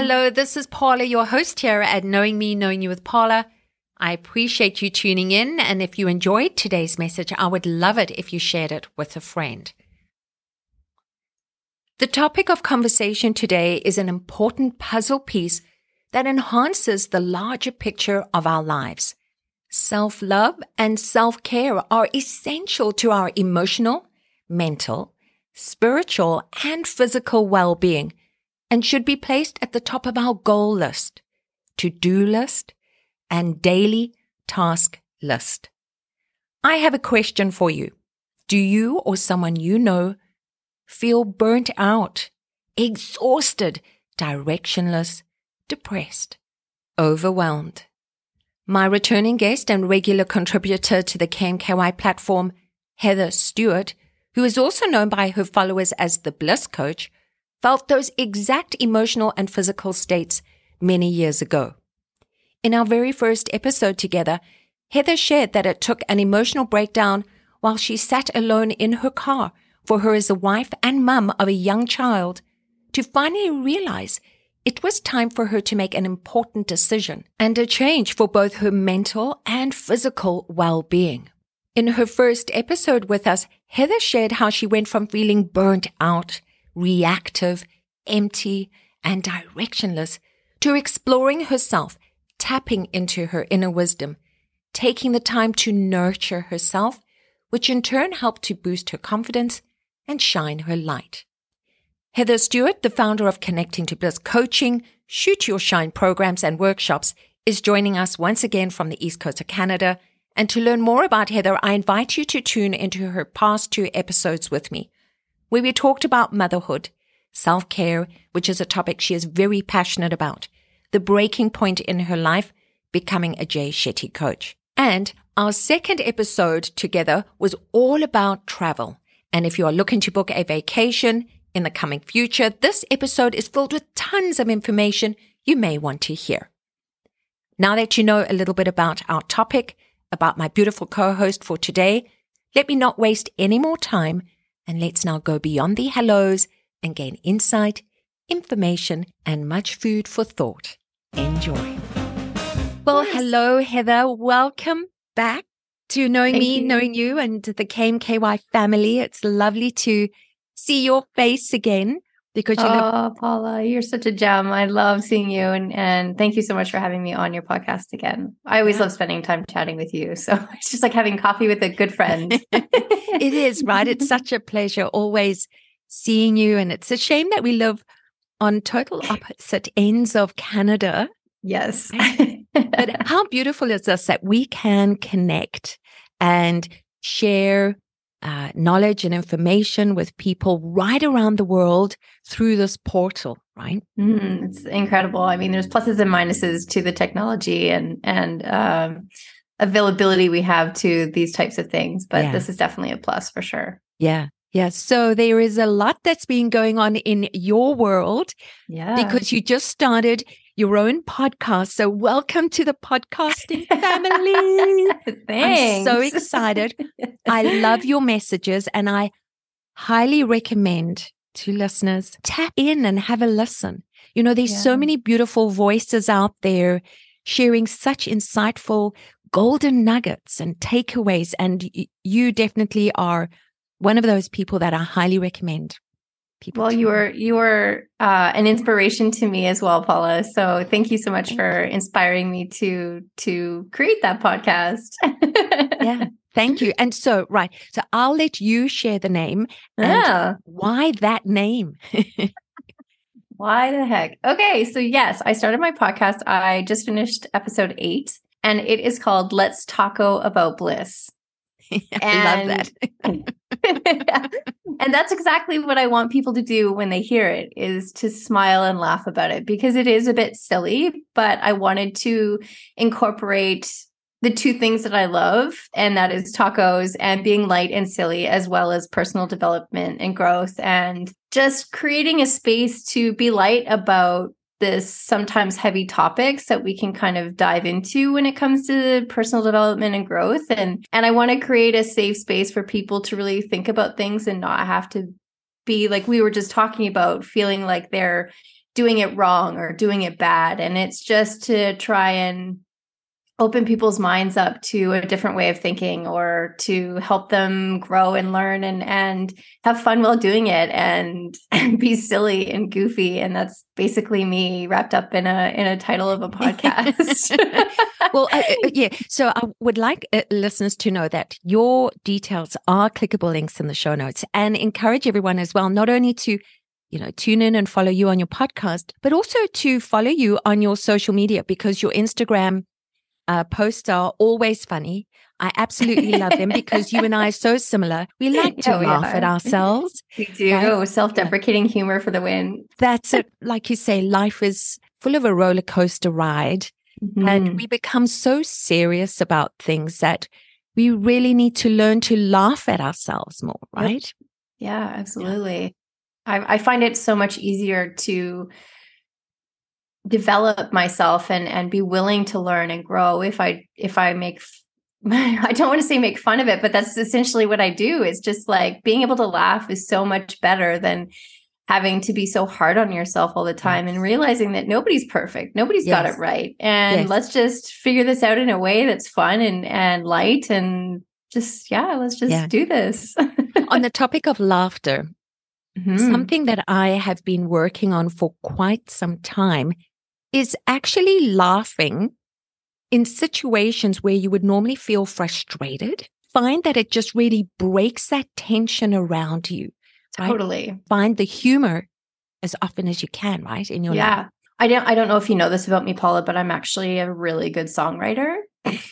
Hello, this is Paula, your host here at Knowing Me, Knowing You with Paula. I appreciate you tuning in. And if you enjoyed today's message, I would love it if you shared it with a friend. The topic of conversation today is an important puzzle piece that enhances the larger picture of our lives. Self love and self care are essential to our emotional, mental, spiritual, and physical well being and should be placed at the top of our goal list, to do list, and daily task list. I have a question for you. Do you or someone you know feel burnt out, exhausted, directionless, depressed, overwhelmed? My returning guest and regular contributor to the KMKY platform, Heather Stewart, who is also known by her followers as the Bliss Coach, felt those exact emotional and physical states many years ago. In our very first episode together, Heather shared that it took an emotional breakdown while she sat alone in her car for her as a wife and mum of a young child to finally realize it was time for her to make an important decision and a change for both her mental and physical well-being. In her first episode with us, Heather shared how she went from feeling burnt out, reactive, empty, and directionless to exploring herself tapping into her inner wisdom, taking the time to nurture herself, which in turn helped to boost her confidence and shine her light. Heather Stewart, the founder of Connecting to Bliss coaching, Shoot Your Shine programs and workshops, is joining us once again from the East Coast of Canada. And to learn more about Heather, I invite you to tune into her past two episodes with me, where we talked about motherhood, self care, which is a topic she is very passionate about, the breaking point in her life, becoming a Jay Shetty coach. And our second episode together was all about travel. And if you are looking to book a vacation in the coming future, this episode is filled with tons of information you may want to hear. Now that you know a little bit about our topic, about my beautiful co-host for today, let me not waste any more time and let's now go beyond the hellos and gain insight information, and much food for thought. Enjoy. Well, yes. hello, Heather. Welcome back to Knowing Thank Me, you. Knowing You, and the KMKY family. It's lovely to see your face again because you oh, have- Paula, you're such a gem. I love seeing you, and and thank you so much for having me on your podcast again. I always yeah. love spending time chatting with you. So it's just like having coffee with a good friend. it is right. It's such a pleasure always seeing you, and it's a shame that we live on total opposite ends of Canada. Yes. but how beautiful is this that we can connect and share uh, knowledge and information with people right around the world through this portal, right? Mm, it's incredible. I mean, there's pluses and minuses to the technology and and um, availability we have to these types of things, but yeah. this is definitely a plus for sure. Yeah. yeah So there is a lot that's been going on in your world. Yeah. Because you just started your own podcast. So welcome to the podcasting family. Thanks. I'm so excited. I love your messages and I highly recommend to listeners tap in and have a listen. You know, there's yeah. so many beautiful voices out there sharing such insightful golden nuggets and takeaways. And you definitely are one of those people that I highly recommend. People well, you were you were uh, an inspiration to me as well, Paula. So thank you so much thank for you. inspiring me to to create that podcast. yeah, thank you. And so, right, so I'll let you share the name. Yeah. Why that name? why the heck? Okay, so yes, I started my podcast. I just finished episode eight, and it is called "Let's Taco About Bliss." I love that. and that's exactly what I want people to do when they hear it is to smile and laugh about it because it is a bit silly, but I wanted to incorporate the two things that I love, and that is tacos and being light and silly, as well as personal development and growth, and just creating a space to be light about this sometimes heavy topics that we can kind of dive into when it comes to personal development and growth and and I want to create a safe space for people to really think about things and not have to be like we were just talking about feeling like they're doing it wrong or doing it bad. And it's just to try and open people's minds up to a different way of thinking or to help them grow and learn and and have fun while doing it and, and be silly and goofy. And that's basically me wrapped up in a in a title of a podcast. Well uh, uh, yeah. So i would like uh, listeners to know that your details are clickable links in the show notes and encourage everyone as well not only to you know, tune in and follow you on your podcast, but also to follow you on your social media because your Instagram uh, posts are always funny. I absolutely love them because you and I are so similar. We like to yeah, laugh at ourselves. We do. Right? Self deprecating humor for the win. That's it. Like you say, life is full of a roller coaster ride. Mm-hmm. And we become so serious about things that we really need to learn to laugh at ourselves more, right? Yep. Yeah, absolutely. Yeah. I, I find it so much easier to develop myself and and be willing to learn and grow if i if i make I don't want to say make fun of it, but that's essentially what I do. It's just like being able to laugh is so much better than having to be so hard on yourself all the time yes. and realizing that nobody's perfect. Nobody's yes. got it right. And yes. let's just figure this out in a way that's fun and and light and just yeah, let's just yeah. do this. on the topic of laughter, mm-hmm. something that I have been working on for quite some time is actually laughing in situations where you would normally feel frustrated. Find that it just really breaks that tension around you. Totally. Find the humor as often as you can, right? In your yeah. life. I don't I don't know if you know this about me, Paula, but I'm actually a really good songwriter.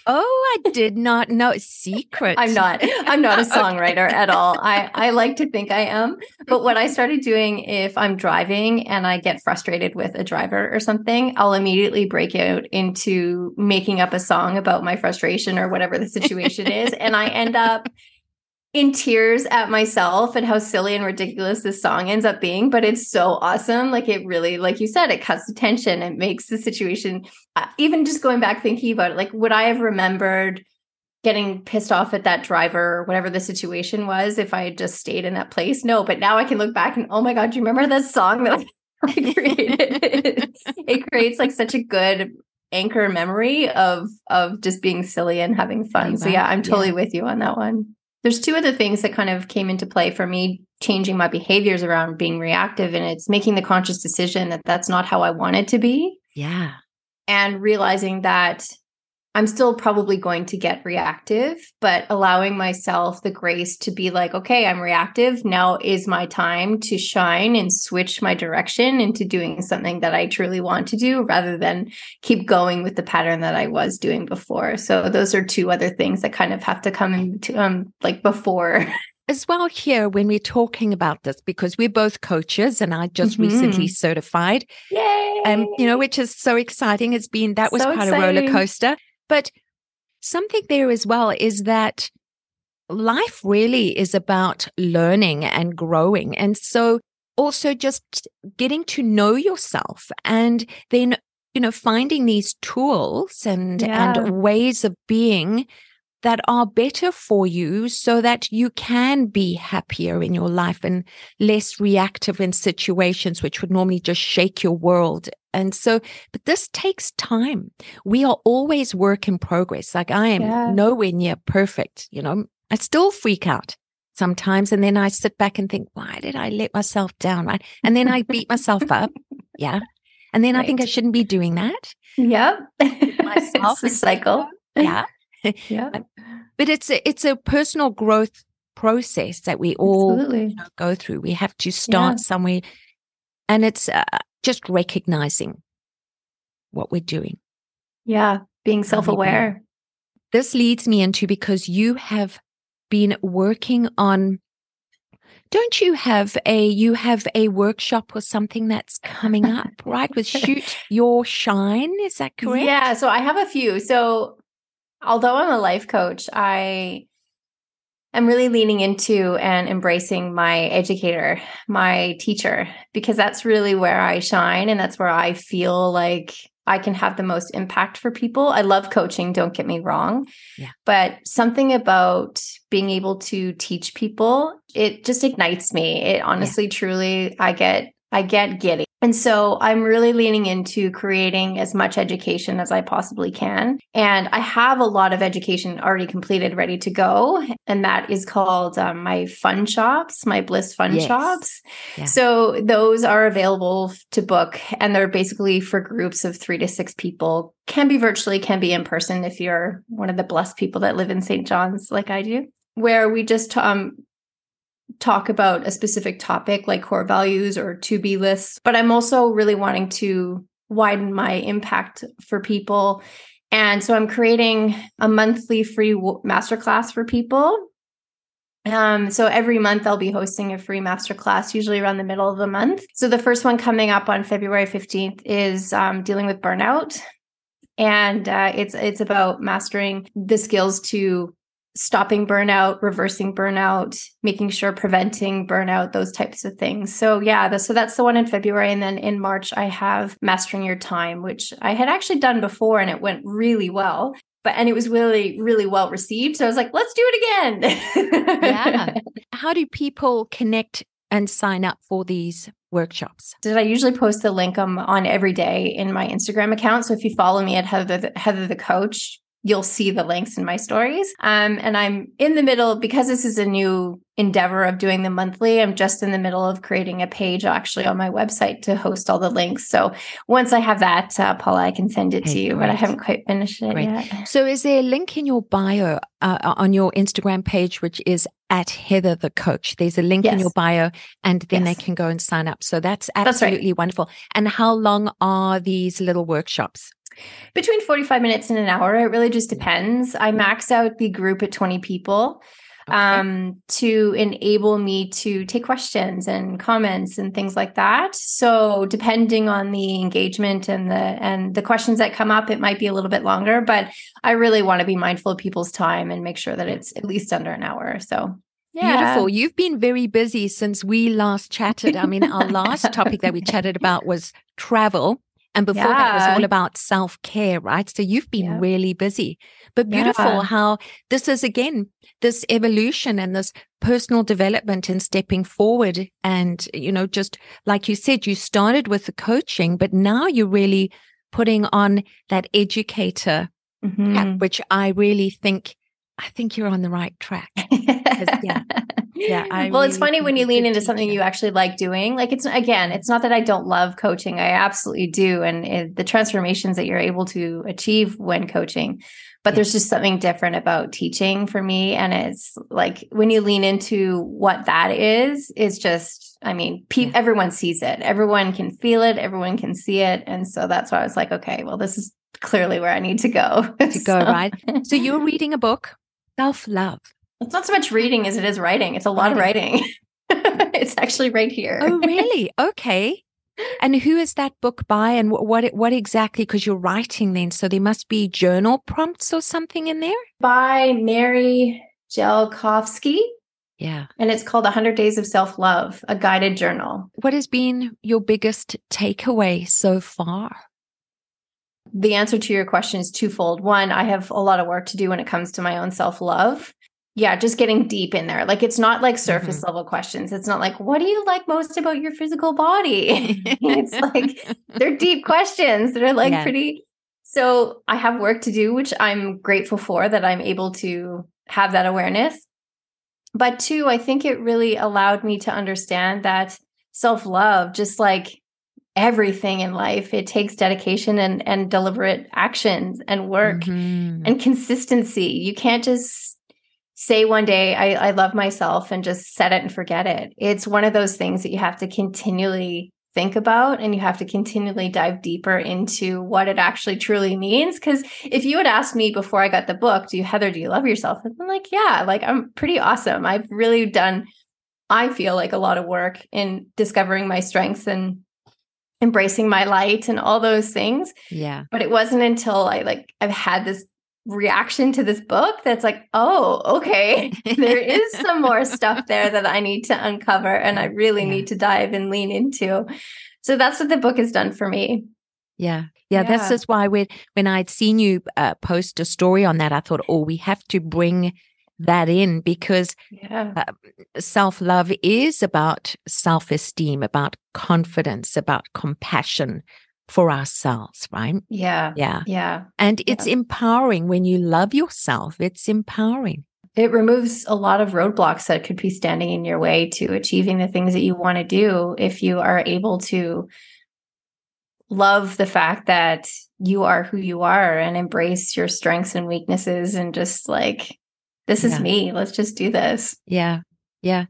Oh, I did not know. Secret. I'm not. I'm not a songwriter okay. at all. I I like to think I am, but what I started doing if I'm driving and I get frustrated with a driver or something, I'll immediately break out into making up a song about my frustration or whatever the situation is, and I end up in tears at myself and how silly and ridiculous this song ends up being, but it's so awesome. Like it really, like you said, it cuts the tension. It makes the situation, uh, even just going back thinking about it, like would I have remembered getting pissed off at that driver or whatever the situation was if I had just stayed in that place? No, but now I can look back and oh my God, do you remember that song that I created? it creates like such a good anchor memory of of just being silly and having fun. So yeah, I'm totally yeah. with you on that one. There's two other things that kind of came into play for me changing my behaviors around being reactive and it's making the conscious decision that that's not how I want it to be. Yeah. And realizing that I'm still probably going to get reactive, but allowing myself the grace to be like, okay, I'm reactive. Now is my time to shine and switch my direction into doing something that I truly want to do rather than keep going with the pattern that I was doing before. So those are two other things that kind of have to come into um like before as well here when we're talking about this because we're both coaches and I just mm-hmm. recently certified. Yay! Um, you know, which is so exciting. It's been that was so quite exciting. a roller coaster. But something there as well is that life really is about learning and growing. And so also just getting to know yourself and then, you know, finding these tools and, yeah. and ways of being that are better for you so that you can be happier in your life and less reactive in situations which would normally just shake your world. And so, but this takes time. We are always work in progress. Like I am yeah. nowhere near perfect. You know, I still freak out sometimes. And then I sit back and think, why did I let myself down? Right. And then I beat myself up. Yeah. And then right. I think I shouldn't be doing that. Yep. Myself. it's a cycle. Yeah. Yeah. But it's a, it's a personal growth process that we all you know, go through. We have to start yeah. somewhere, and it's uh, just recognizing what we're doing. Yeah, being self aware. This leads me into because you have been working on don't you have a you have a workshop or something that's coming up right with shoot your shine is that correct yeah so i have a few so although I'm a life coach, I am really leaning into and embracing my educator, my teacher, because that's really where I shine and that's where I feel like I can have the most impact for people. I love coaching, don't get me wrong. Yeah. But something about being able to teach people, it just ignites me. It honestly, yeah. truly, I get I get giddy And so I'm really leaning into creating as much education as I possibly can. And I have a lot of education already completed, ready to go. And that is called um, my fun shops, my Bliss Fun yes. Shops. Yeah. So those are available to book. And they're basically for groups of three to six people, can be virtually, can be in person if you're one of the blessed people that live in St. John's like I do where we just um, talk about a specific topic like core values or to be lists, but I'm also really wanting to widen my impact for people. And so I'm creating a monthly free masterclass for people. Um, so every month I'll be hosting a free masterclass, usually around the middle of the month. So the first one coming up on February 15th is um, dealing with burnout. And uh, it's it's about mastering the skills to stopping burnout, reversing burnout, making sure preventing burnout, those types of things. So yeah, the, so that's the one in February and then in March I have Mastering Your Time, which I had actually done before and it went really well. But and it was really really well received. So I was like, let's do it again. yeah. How do people connect and sign up for these workshops? Did I usually post the link um, on every day in my Instagram account? So if you follow me at Heather Heather the Coach, you'll see the links in my stories. Um, and I'm in the middle because this is a new endeavor of doing the monthly. I'm just in the middle of creating a page actually on my website to host all the links. So once I have that, uh, Paula, I can send it to you, great. but I haven't quite finished it great. yet. So is there a link in your bio uh, on your Instagram page, which is at Heather the Coach? There's a link yes. in your bio, and then yes. they can go and sign up. So that's absolutely that's right. wonderful. And how long are these little workshops? Between 45 minutes and an hour. It really just depends. I max out the group at 20 people okay. um, to enable me to take questions and comments and things like that. So depending on the engagement and the and the questions that come up, it might be a little bit longer, but I really want to be mindful of people's time and make sure that it's at least under an hour. or So yeah. Beautiful. You've been very busy since we last chatted. I mean, our last topic that we chatted about was travel. And before yeah. that was all about self care, right? So you've been yeah. really busy, but beautiful yeah. how this is again, this evolution and this personal development and stepping forward. And, you know, just like you said, you started with the coaching, but now you're really putting on that educator mm-hmm. hat, which I really think, I think you're on the right track. yeah. yeah I well really it's funny when you lean into something you actually like doing like it's again it's not that i don't love coaching i absolutely do and it, the transformations that you're able to achieve when coaching but there's just something different about teaching for me and it's like when you lean into what that is it's just i mean pe- everyone sees it everyone can feel it everyone can see it and so that's why i was like okay well this is clearly where i need to go. To so. go right? So you're reading a book? Self love it's not so much reading as it is writing. It's a lot of writing. it's actually right here. Oh, really? Okay. And who is that book by, and what what, what exactly? Because you're writing then, so there must be journal prompts or something in there. By Mary Jelkovsky. Yeah, and it's called "100 Days of Self Love: A Guided Journal." What has been your biggest takeaway so far? The answer to your question is twofold. One, I have a lot of work to do when it comes to my own self love yeah, just getting deep in there. Like it's not like surface mm-hmm. level questions. It's not like, what do you like most about your physical body? it's like they're deep questions. that are like yeah. pretty. So I have work to do, which I'm grateful for that I'm able to have that awareness. But two, I think it really allowed me to understand that self love, just like everything in life, it takes dedication and, and deliberate actions and work mm-hmm. and consistency. You can't just say one day I, I love myself and just set it and forget it. It's one of those things that you have to continually think about and you have to continually dive deeper into what it actually truly means. Because if you had asked me before I got the book, do you, Heather, do you love yourself? I'm like, yeah, like I'm pretty awesome. I've really done, I feel like a lot of work in discovering my strengths and embracing my light and all those things. Yeah. But it wasn't until I like I've had this reaction to this book that's like, oh, okay, there is some more stuff there that I need to uncover and I really yeah. need to dive and lean into. So that's what the book has done for me. Yeah. Yeah, yeah. that's just why when when I'd seen you uh, post a story on that, I thought, oh, we have to bring that in because Yeah. uh, self love is about self esteem, about confidence, about compassion for ourselves, right? Yeah. Yeah. Yeah. And it's empowering when you love yourself. It's empowering. It removes a lot of roadblocks that could be standing in your way to achieving the things that you want to do if you are able to love the fact that you are who you are and embrace your strengths and weaknesses and just like this is Yeah. me let's just do this Yeah. Yeah.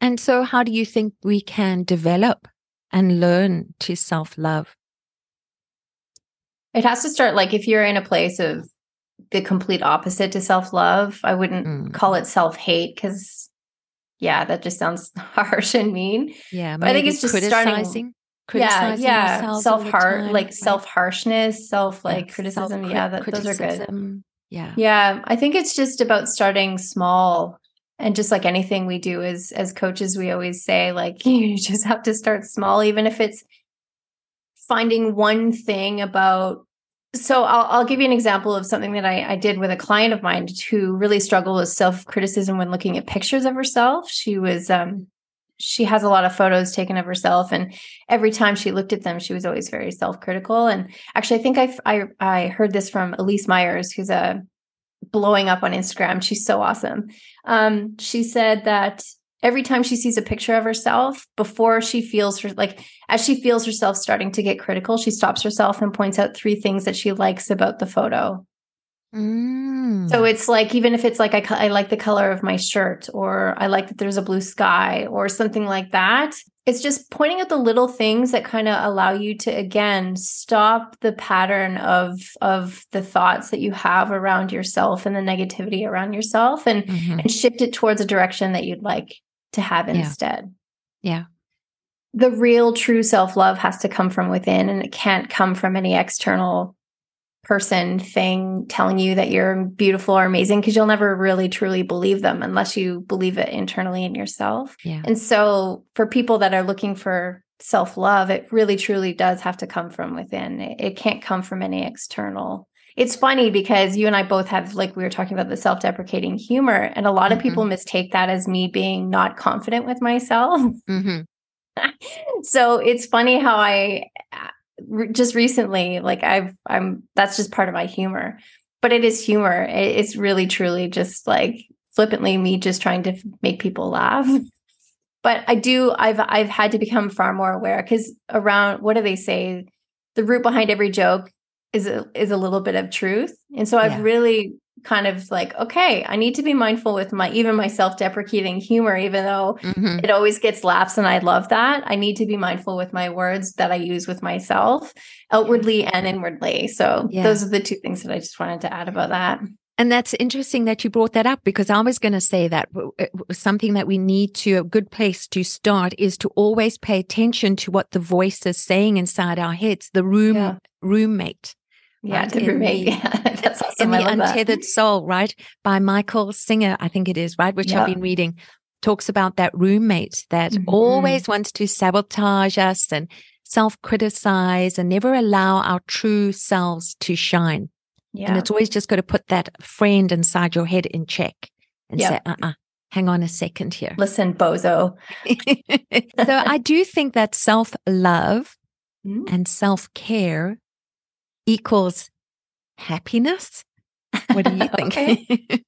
And so, how do you think we can develop and learn to self love? It has to start like if you're in a place of the complete opposite to self-love i wouldn't Mm. call it self-hate because yeah that just sounds harsh and mean Yeah. But I think it's just starting- criticizing. yeah yeah the self-heart like right? self-harshness self Yeah, like criticism yeah that, those are good. Yeah. yeah i think it's just about starting small and just like anything we do as as coaches we always say like you just have to start small even if it's finding one thing about so I'll, I'll give you an example of something that I, I did with a client of mine who really struggled with self-criticism when looking at pictures of herself. She was um she has a lot of photos taken of herself and every time she looked at them she was always very self-critical. And actually i think i i, I heard this from elyse myers who's a blowing up on instagram. She's so awesome. Um, she said that every time she sees a picture of herself before she feels her like as she feels herself starting to get critical she stops herself and points out three things that she likes about the photo Mm. so it's like even if it's like I, I like the color of my shirt or I like that there's a blue sky or something like that. It's just pointing at the little things that kind of allow you to again stop the pattern of of the thoughts that you have around yourself and the negativity around yourself and Mhm. and shift it towards a direction that you'd like to have Yeah. instead. Yeah. The real true self-love has to come from within and it can't come from any external person thing telling you that you're beautiful or amazing because you'll never really truly believe them unless you believe it internally in yourself. Yeah. And so for people that are looking for self-love, it really truly does have to come from within. It, it can't come from any external. It's funny because you and I both have like we were talking about the self-deprecating humor and a lot of Mhm. people mistake that as me being not confident with myself. Mhm. so it's funny how I uh, re- just recently, like I've, I'm, that's just part of my humor, but it is humor. It- It's really, truly just like flippantly me just trying to make people laugh. But I do, I've, I've had to become far more aware because around, what do they say? The root behind every joke is a, is a little bit of truth. And so I've Yeah. really kind of like, okay, I need to be mindful with my, even my self-deprecating humor, even though Mhm. it always gets laughs and I love that. I need to be mindful with my words that I use with myself outwardly and inwardly. So Yeah. those are the two things that I just wanted to add about that. And that's interesting that you brought that up because I was going to say that w- it was something that we need to, a good place to start is to always pay attention to what the voice is saying inside our heads, the room, Yeah. roommate. Yeah, Right, the in roommate. the- Yeah, that's in awesome. the I love that. untethered soul right by michael singer i think it is right which Yeah. i've been reading talks about that roommate that Mhm. always wants to sabotage us and self-criticize and never allow our true selves to shine Yeah. and it's always just got to put that friend inside your head in check and Yeah. say uh-uh hang on a second here Listen, bozo. so i do think that self-love Mhm. and self-care equals happiness what do you think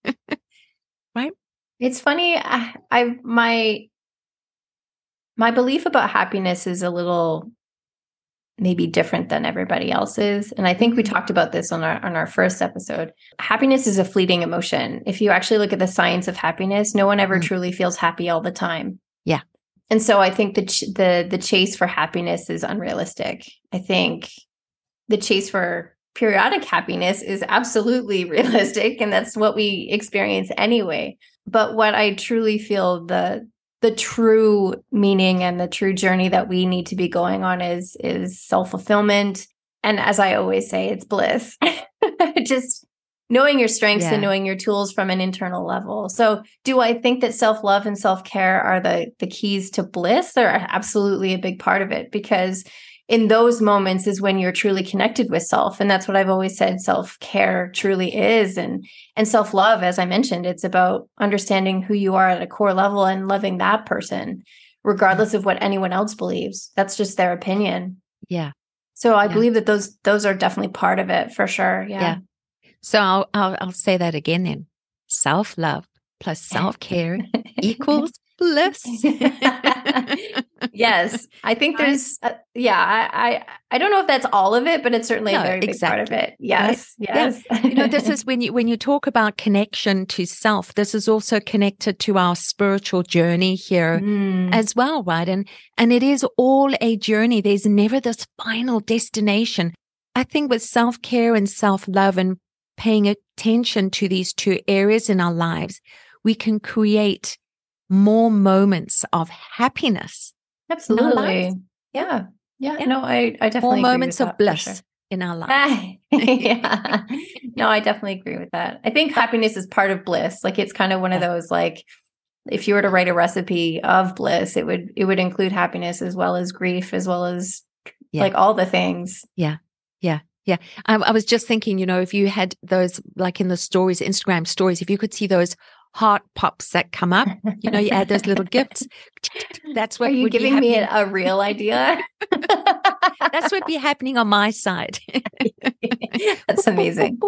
right? It's funny. I, I my my belief about happiness is a little maybe different than everybody else's, and I think we talked about this on our on our first episode. Happiness is a fleeting emotion. If you actually look at the science of happiness, no one ever Mm. truly feels happy all the time. Yeah. and so I think the ch- the the chase for happiness is unrealistic. I think the chase for periodic happiness is absolutely realistic and that's what we experience anyway. But what i truly feel the the true meaning and the true journey that we need to be going on is is self-fulfillment. And as i always say it's bliss. Just knowing your strengths Yeah. and knowing your tools from an internal level. So do i think that self-love and self-care are the the keys to bliss? They're absolutely a big part of it because in those moments is when you're truly connected with self. And that's what i've always said self-care truly is. And and self-love as i mentioned it's about understanding who you are at a core level and loving that person regardless of what anyone else believes. That's just their opinion. Yeah. So i Yeah. believe that those those are definitely part of it for sure. Yeah, Yeah. so I'll, I'll I'll say that again then. Self love plus self care equals bliss. yes. I think there's uh, yeah I, I i don't know if that's all of it but it's certainly No, a very big part of it. Yes yes. You know this is when you when you talk about connection to self this is also connected to our spiritual journey here Mm. as well right? And and it is all a journey. There's never this final destination. I think with self-care and self-love and paying attention to these two areas in our lives we can create more moments of happiness absolutely yeah. yeah Yeah. no i i definitely more moments of bliss sure. in our life. yeah. No, I definitely agree with that. I think happiness is part of bliss. Like it's kind of one of those like if you were to write a recipe of bliss, it would it would include happiness as well as grief as well as Yeah. like all the things. Yeah. Yeah. Yeah. I, I was just thinking, you know, if you had those, like in the stories, Instagram stories, if you could see those heart pops that come up, you know, you add those little gifts. That's what Are you giving me a, real idea? That's what be happening on my side. That's amazing.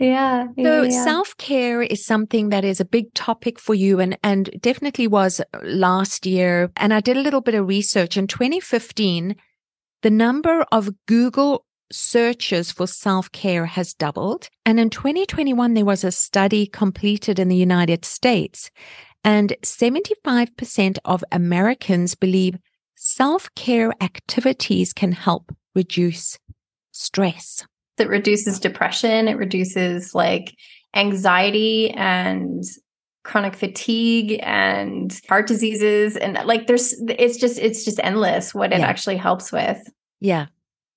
yeah. So yeah. self care is something that is a big topic for you and, and definitely was last year. And I did a little bit of research in 2015. The number of Google searches for self care has doubled. And in 2021, there was a study completed in the United States and 75% of Americans believe self care activities can help reduce stress. it reduces depression, it reduces like anxiety and chronic fatigue and heart diseases and like there's it's just it's just endless what it Yeah. actually helps with. Yeah.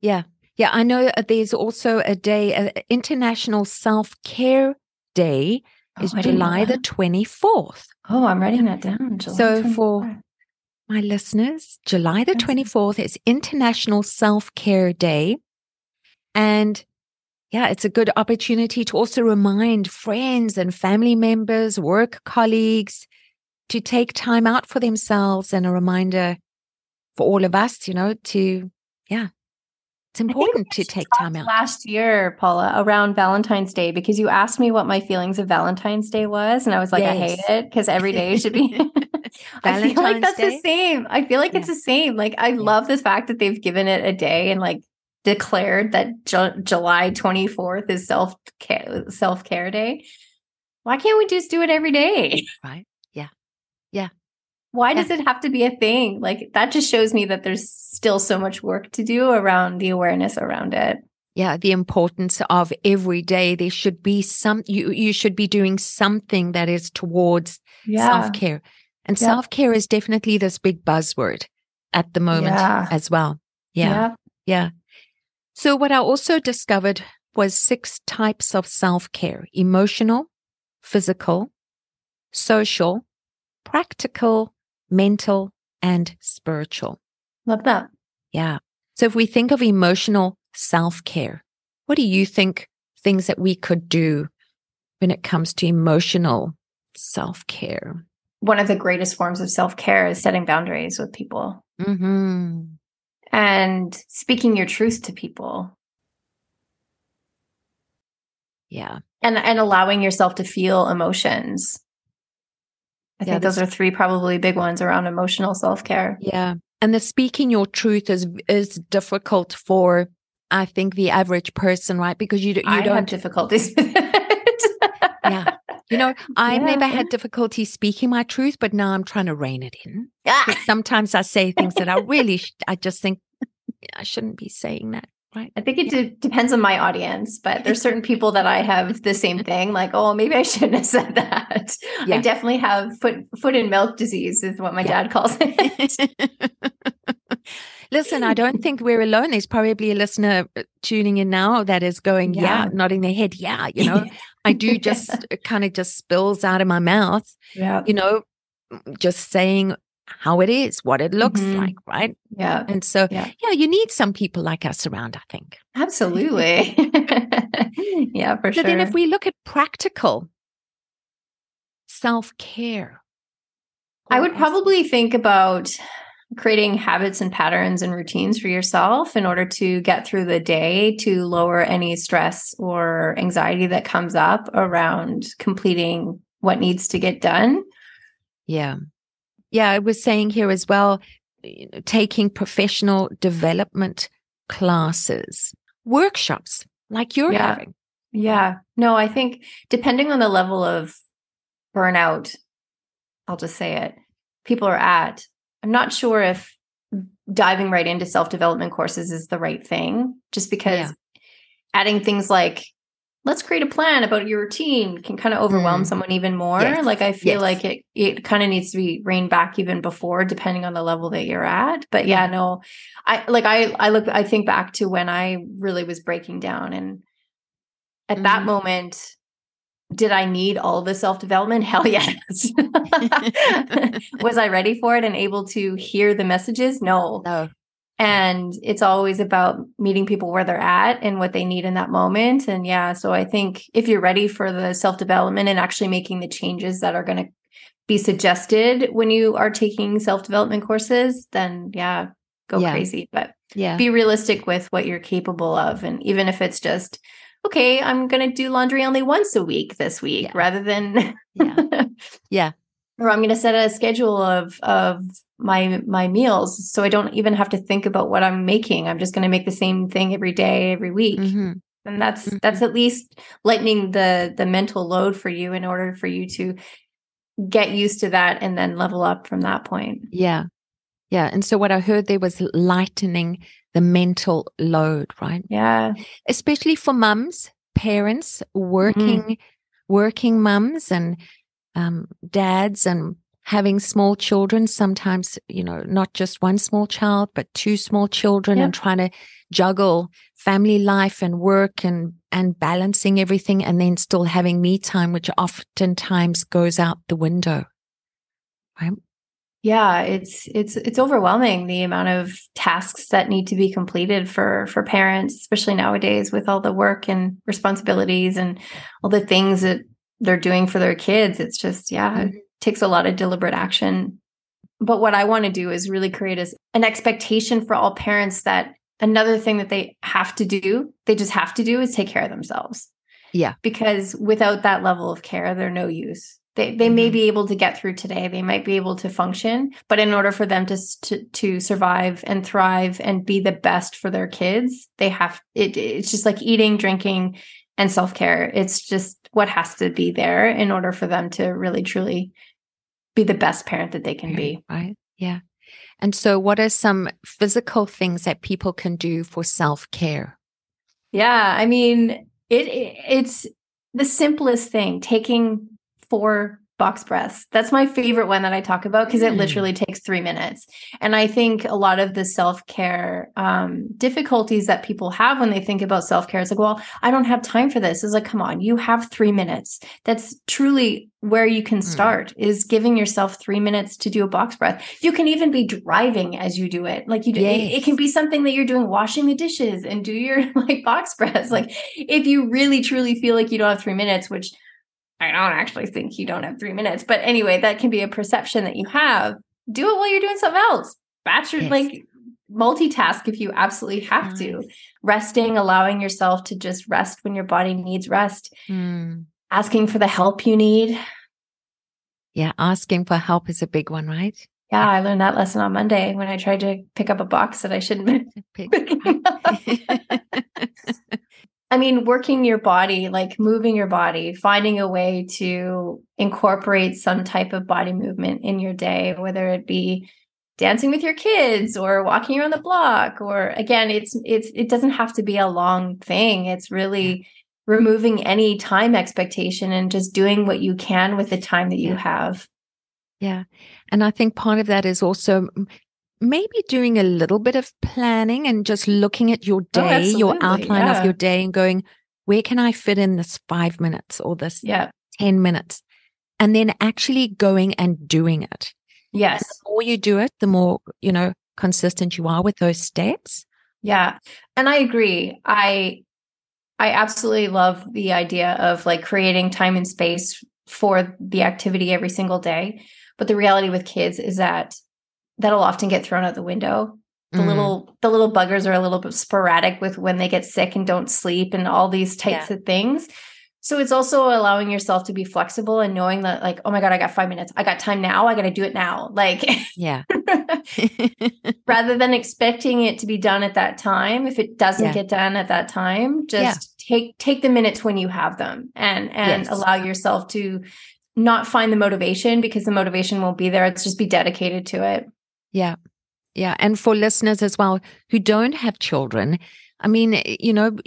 Yeah. Yeah. I know uh, there's also a day, uh, International Self Care Day is Oh, I July the 24th. Oh, I'm writing that down. July So for- My listeners, July the 24th is International Self Care Day. And yeah, it's a good opportunity to also remind friends and family members, work colleagues to take time out for themselves and a reminder for all of us, you know, to, yeah, it's important to take time out. last year, Paula, around Valentine's Day because you asked me what my feelings of Valentine's Day was, and I was like, I hate it because every day should be. I feel like that's Day? the same. I feel like it's the same. Like I love the fact that they've given it a day and like declared that Ju- July twenty fourth is self care self care day. Why can't we just do it every day? Right. Yeah. Yeah. Does it have to be a thing? Like that just shows me that there's still so much work to do around the awareness around it. yeah the importance of every day there should be some you you should be doing something that is towards self-care and Yeah. self-care is definitely this big buzzword at the moment Yeah. as well yeah, yeah so what i also discovered was six types of self-care emotional physical social practical mental and spiritual Love that. yeah. So if we think of emotional self care, what do you think things that we could do when it comes to emotional self care? One of the greatest forms of self care is setting boundaries with people hmm and speaking your truth to people Yeah. and, and allowing yourself to feel emotions. I Yeah, think those are three probably big ones around emotional self care. Yeah. And the speaking your truth is is difficult for I think the average person, right? Because you, you I don't have difficulties with it. Yeah. You know, I've Yeah. never had difficulty speaking my truth, but now I'm trying to rein it in. Ah, Sometimes I say things that I really, sh- I just think I shouldn't be saying that, right? I think it de- depends on my audience, but there's certain people that I have the same thing. Like, oh, maybe I shouldn't have said that. Yeah. I definitely have foot foot and milk disease, is what my Yeah. dad calls it. Listen, I don't think we're alone. There's probably a listener uh, tuning in now that is going, yeah, Yeah. nodding their head. Yeah, you know, I do just it kind of just spills out of my mouth, yeah. you know, just saying how it is, what it looks Mhm. like, right? Yeah. And so, Yeah. yeah, you need some people like us around, I think. Absolutely. yeah, for So sure. then, if we look at practical self care, I would probably think about creating habits and patterns and routines for yourself in order to get through the day to lower any stress or anxiety that comes up around completing what needs to get done. Yeah. Yeah. I was saying here as well, you know, taking professional development classes, workshops like you're Yeah. having. Yeah. No, I think depending on the level of burnout, I'll just say it, people are at, I'm not sure if diving right into self development courses is the right thing, just because Yeah. adding things like, let's create a plan about your routine can kind of overwhelm Mm. someone even more. Yes. Like I feel Yes. like it it kind of needs to be reined back even before, depending on the level that you're at. But yeah, no, I like I I look I think back to when I really was breaking down and at that Mhm. moment did i need all the self-development hell yes was i ready for it and able to hear the messages no No. And it's always about meeting people where they're at and what they need in that moment and yeah so i think if you're ready for the self-development and actually making the changes that are going to be suggested when you are taking self-development courses then yeah go Yeah. crazy but Yeah. be realistic with what you're capable of and even if it's just okay i'm going to do laundry only once a week this week Yeah. rather than Yeah. Yeah. Or i'm going to set a schedule of of my my meals so i don't even have to think about what i'm making i'm just going to make the same thing every day every week Mhm. and that's Mhm. that's at least lightening the the mental load for you in order for you to get used to that and then level up from that point Yeah. Yeah. And so what I heard there was lightening the mental load, right? yeah Especially for mums, parents, working, working mums and um, dads and having small children. Sometimes, you know, not just one small child, but two small children and trying to juggle family life and work and, and balancing everything and then still having me time, which oftentimes goes out the window. Right. yeah it's it's it's overwhelming the amount of tasks that need to be completed for for parents especially nowadays with all the work and responsibilities and all the things that they're doing for their kids. It's just yeah it takes a lot of deliberate action. But what i want to do is really create as an expectation for all parents that another thing that they have to do they just have to do is take care of themselves. Yeah. because without that level of care they're no use. They, they may Mhm. be able to get through today. They might be able to function. But in order for them to, to to survive and thrive and be the best for their kids they have it it's just like eating drinking and self-care it's just what has to be there in order for them to really truly be the best parent that they can be Right. Yeah. And so, what are some physical things that people can do for self care? Yeah, I mean, it, it it's the simplest thing, taking four box breaths. That's my favorite one that I talk about because it Mm. literally takes 3 minutes. And I think a lot of the self-care um difficulties that people have when they think about self-care is like, well, I don't have time for this. It's like, come on, you have 3 minutes. That's truly where you can Mm. start is giving yourself 3 minutes to do a box breath. You can even be driving as you do it. Like you do, it, it can be something that you're doing washing the dishes and do your like box breaths. Like if you really truly feel like you don't have 3 minutes, which I don't actually think you don't have 3 minutes, but anyway, that can be a perception that you have. Do it while you're doing something else. Batch your Yes. like multitask if you absolutely have to. Resting, allowing yourself to just rest when your body needs rest. Mm. Asking for the help you need. Yeah. Asking for help is a big one, right? Yeah, I learned that lesson on Monday when I tried to pick up a box that I shouldn't have Big- been picking up. I mean, working your body, like moving your body, finding a way to incorporate some type of body movement in your day, whether it be dancing with your kids or walking around the block or again it's it's it doesn't have to be a long thing. It's really removing any time expectation and just doing what you can with the time that you have. Yeah. And I think part of that is also m- maybe doing a little bit of planning and just looking at your oh, day, your outline yeah. of your day and going, where can I fit in this five minutes or this yeah 10 minutes? And then actually going and doing it. Yes. And the more you do it, the more, you know, consistent you are with those steps. Yeah. And I agree. I I absolutely love the idea of like creating time and space for the activity every single day. But the reality with kids is that that'll often get thrown out the window. The mm. little the little buggers are a little bit sporadic with when they get sick and don't sleep and all these types yeah. of things. So it's also allowing yourself to be flexible and knowing that, like, oh my God, I got five minutes. I got time now. I got to do it now. Like, yeah. rather than expecting it to be done at that time, if it doesn't yeah. get done at that time, just yeah. take take the minutes when you have them and and yes. allow yourself to not find the motivation because the motivation won't be there. It's just be dedicated to it. Yeah. Yeah. And for listeners as well who don't have children, I mean, you know,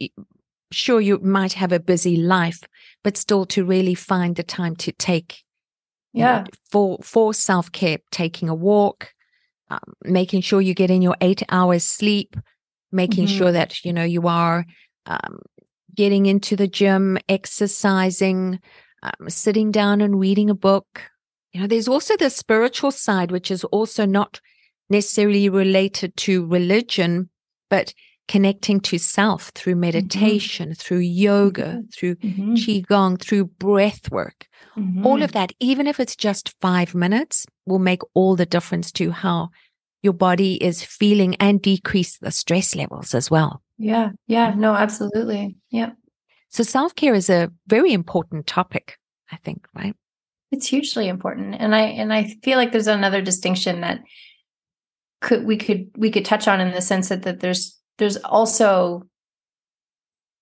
sure you might have a busy life, but still to really find the time to take yeah know, for for self-care taking a walk um, making sure you get in your eight hours sleep making mm-hmm. sure that you know you are um, getting into the gym exercising um, sitting down and reading a book you know there's also the spiritual side which is also not necessarily related to religion but connecting to self through mm-hmm. meditation, mm-hmm. through yoga, mm-hmm. through mm-hmm. qigong, through breath work. Mm-hmm. All of that, even if it's just five minutes, will make all the difference to how your body is feeling and decrease the stress levels as well. Yeah. Yeah. No, absolutely. Yeah. So self care is a very important topic, I think, right? It's hugely important. And I and I feel like there's another distinction that could we could we could touch on in the sense that, that there's there's also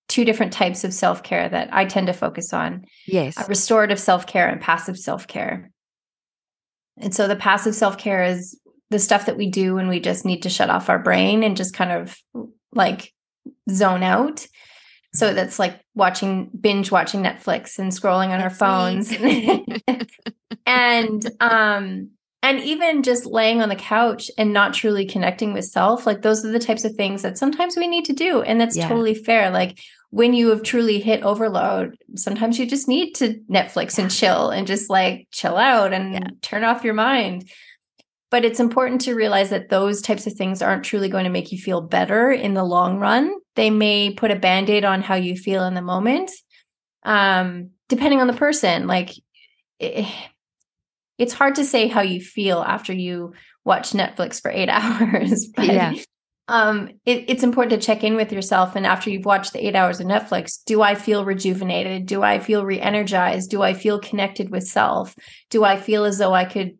two different types of self-care that I tend to focus on. Yes. Uh, restorative self-care and passive self-care. And so the passive self-care is the stuff that we do when we just need to shut off our brain and just kind of like zone out. So mm-hmm. that's like watching binge watching Netflix and scrolling on that's our phones. and um and even just laying on the couch and not truly connecting with self like those are the types of things that sometimes we need to do and that's yeah. totally fair. Like when you have truly hit overload sometimes you just need to netflix and chill and just like chill out and yeah. turn off your mind. But it's important to realize that those types of things aren't truly going to make you feel better in the long run. They may put a band-aid on how you feel in the moment um depending on the person. Like it, it's hard to say how you feel after you watch Netflix for eight hours. But yeah. um, it, it's important to check in with yourself. And after you've watched the eight hours of Netflix, do I feel rejuvenated? Do I feel re energized? Do I feel connected with self? Do I feel as though I could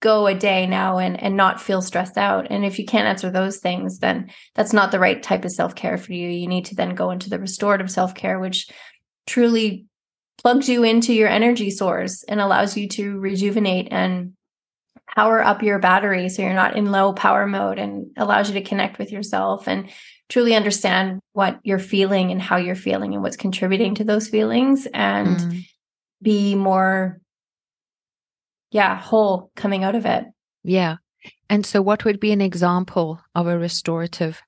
go a day now and, and not feel stressed out? And if you can't answer those things, then that's not the right type of self care for you. You need to then go into the restorative self care, which truly plugs you into your energy source and allows you to rejuvenate and power up your battery so you're not in low power mode and allows you to connect with yourself and truly understand what you're feeling and how you're feeling and what's contributing to those feelings and mm. be more yeah whole coming out of it yeah and so what would be an example of a restorative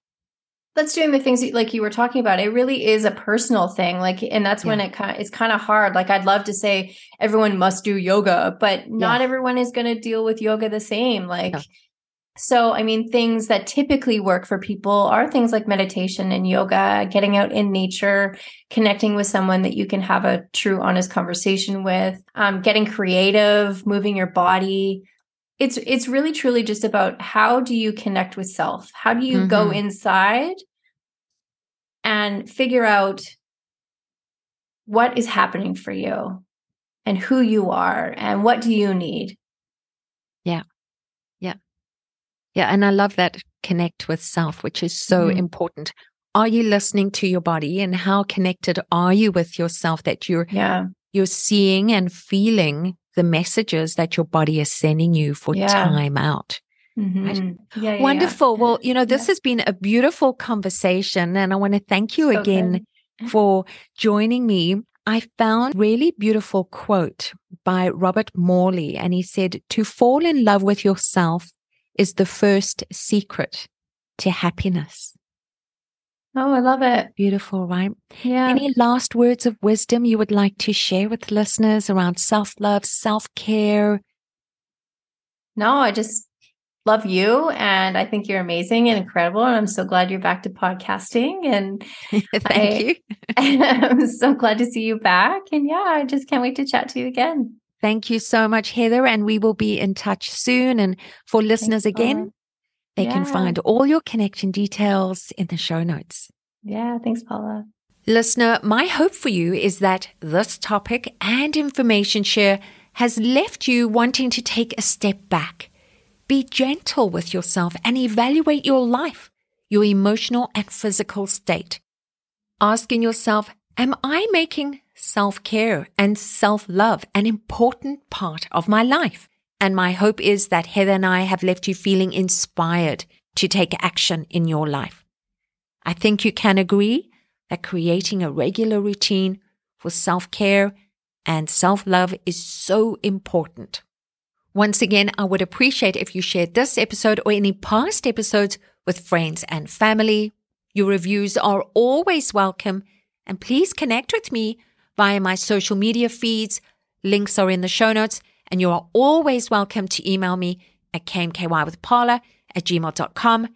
that's doing the things like you were talking about. It really is a personal thing. Like, and that's yeah. when it kind of, it's kind of hard. Like, I'd love to say everyone must do yoga, but not yeah. everyone is going to deal with yoga the same. Like, no. so I mean, things that typically work for people are things like meditation and yoga, getting out in nature, connecting with someone that you can have a true, honest conversation with, um, getting creative, moving your body it's it's really truly just about how do you connect with self? How do you mm-hmm. go inside and figure out what is happening for you and who you are and what do you need? Yeah. Yeah. Yeah and i love that connect with self which is so mm-hmm. important. Are you listening to your body and how connected are you with yourself that you're yeah. you're seeing and feeling the messages that your body is sending you for yeah. time out. Mm-hmm. Right? Yeah, yeah, Wonderful. Well, you know, this has been a beautiful conversation, and I want to thank you so again good. for joining me. I found really beautiful quote by Robert Morley, and he said, "To fall in love with yourself is the first secret to happiness." Oh, I love it. Beautiful, right? Yeah. Any last words of wisdom you would like to share with listeners around self love, self care? No, I just love you and I think you're amazing and incredible. And I'm so glad you're back to podcasting. And thank I, you. I'm so glad to see you back. And yeah, I just can't wait to chat to you again. Thank you so much, Heather. And we will be in touch soon. And for listeners Thanks, again. They yeah. can find all your connection details in the show notes. Yeah. Thanks, Paula. Listener, my hope for you is that this topic and information share has left you wanting to take a step back be gentle with yourself and evaluate your life, your emotional and physical state. Asking yourself, am I making self care and self love an important part of my life? And my hope is that Heather and I have left you feeling inspired to take action in your life. I think you can agree that creating a regular routine for self care and self love is so important. Once again, I would appreciate if you shared this episode or any past episodes with friends and family. Your reviews are always welcome, and please connect with me via my social media feeds. Links are in the show notes, and you are always welcome to email me at kmkywithpaula at gmail.com.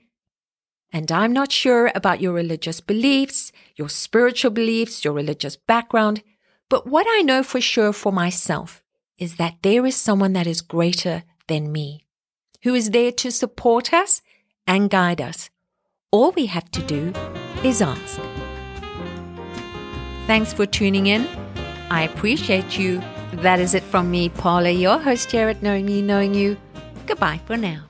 And I'm not sure about your religious beliefs, your spiritual beliefs, your religious background, but what I know for sure for myself is that there is someone that is greater than me, who is there to support us and guide us. All we have to do is ask. Thanks for tuning in. I appreciate you. That is it from me, Paula, your host here at Knowing Me, Knowing You. Goodbye for now.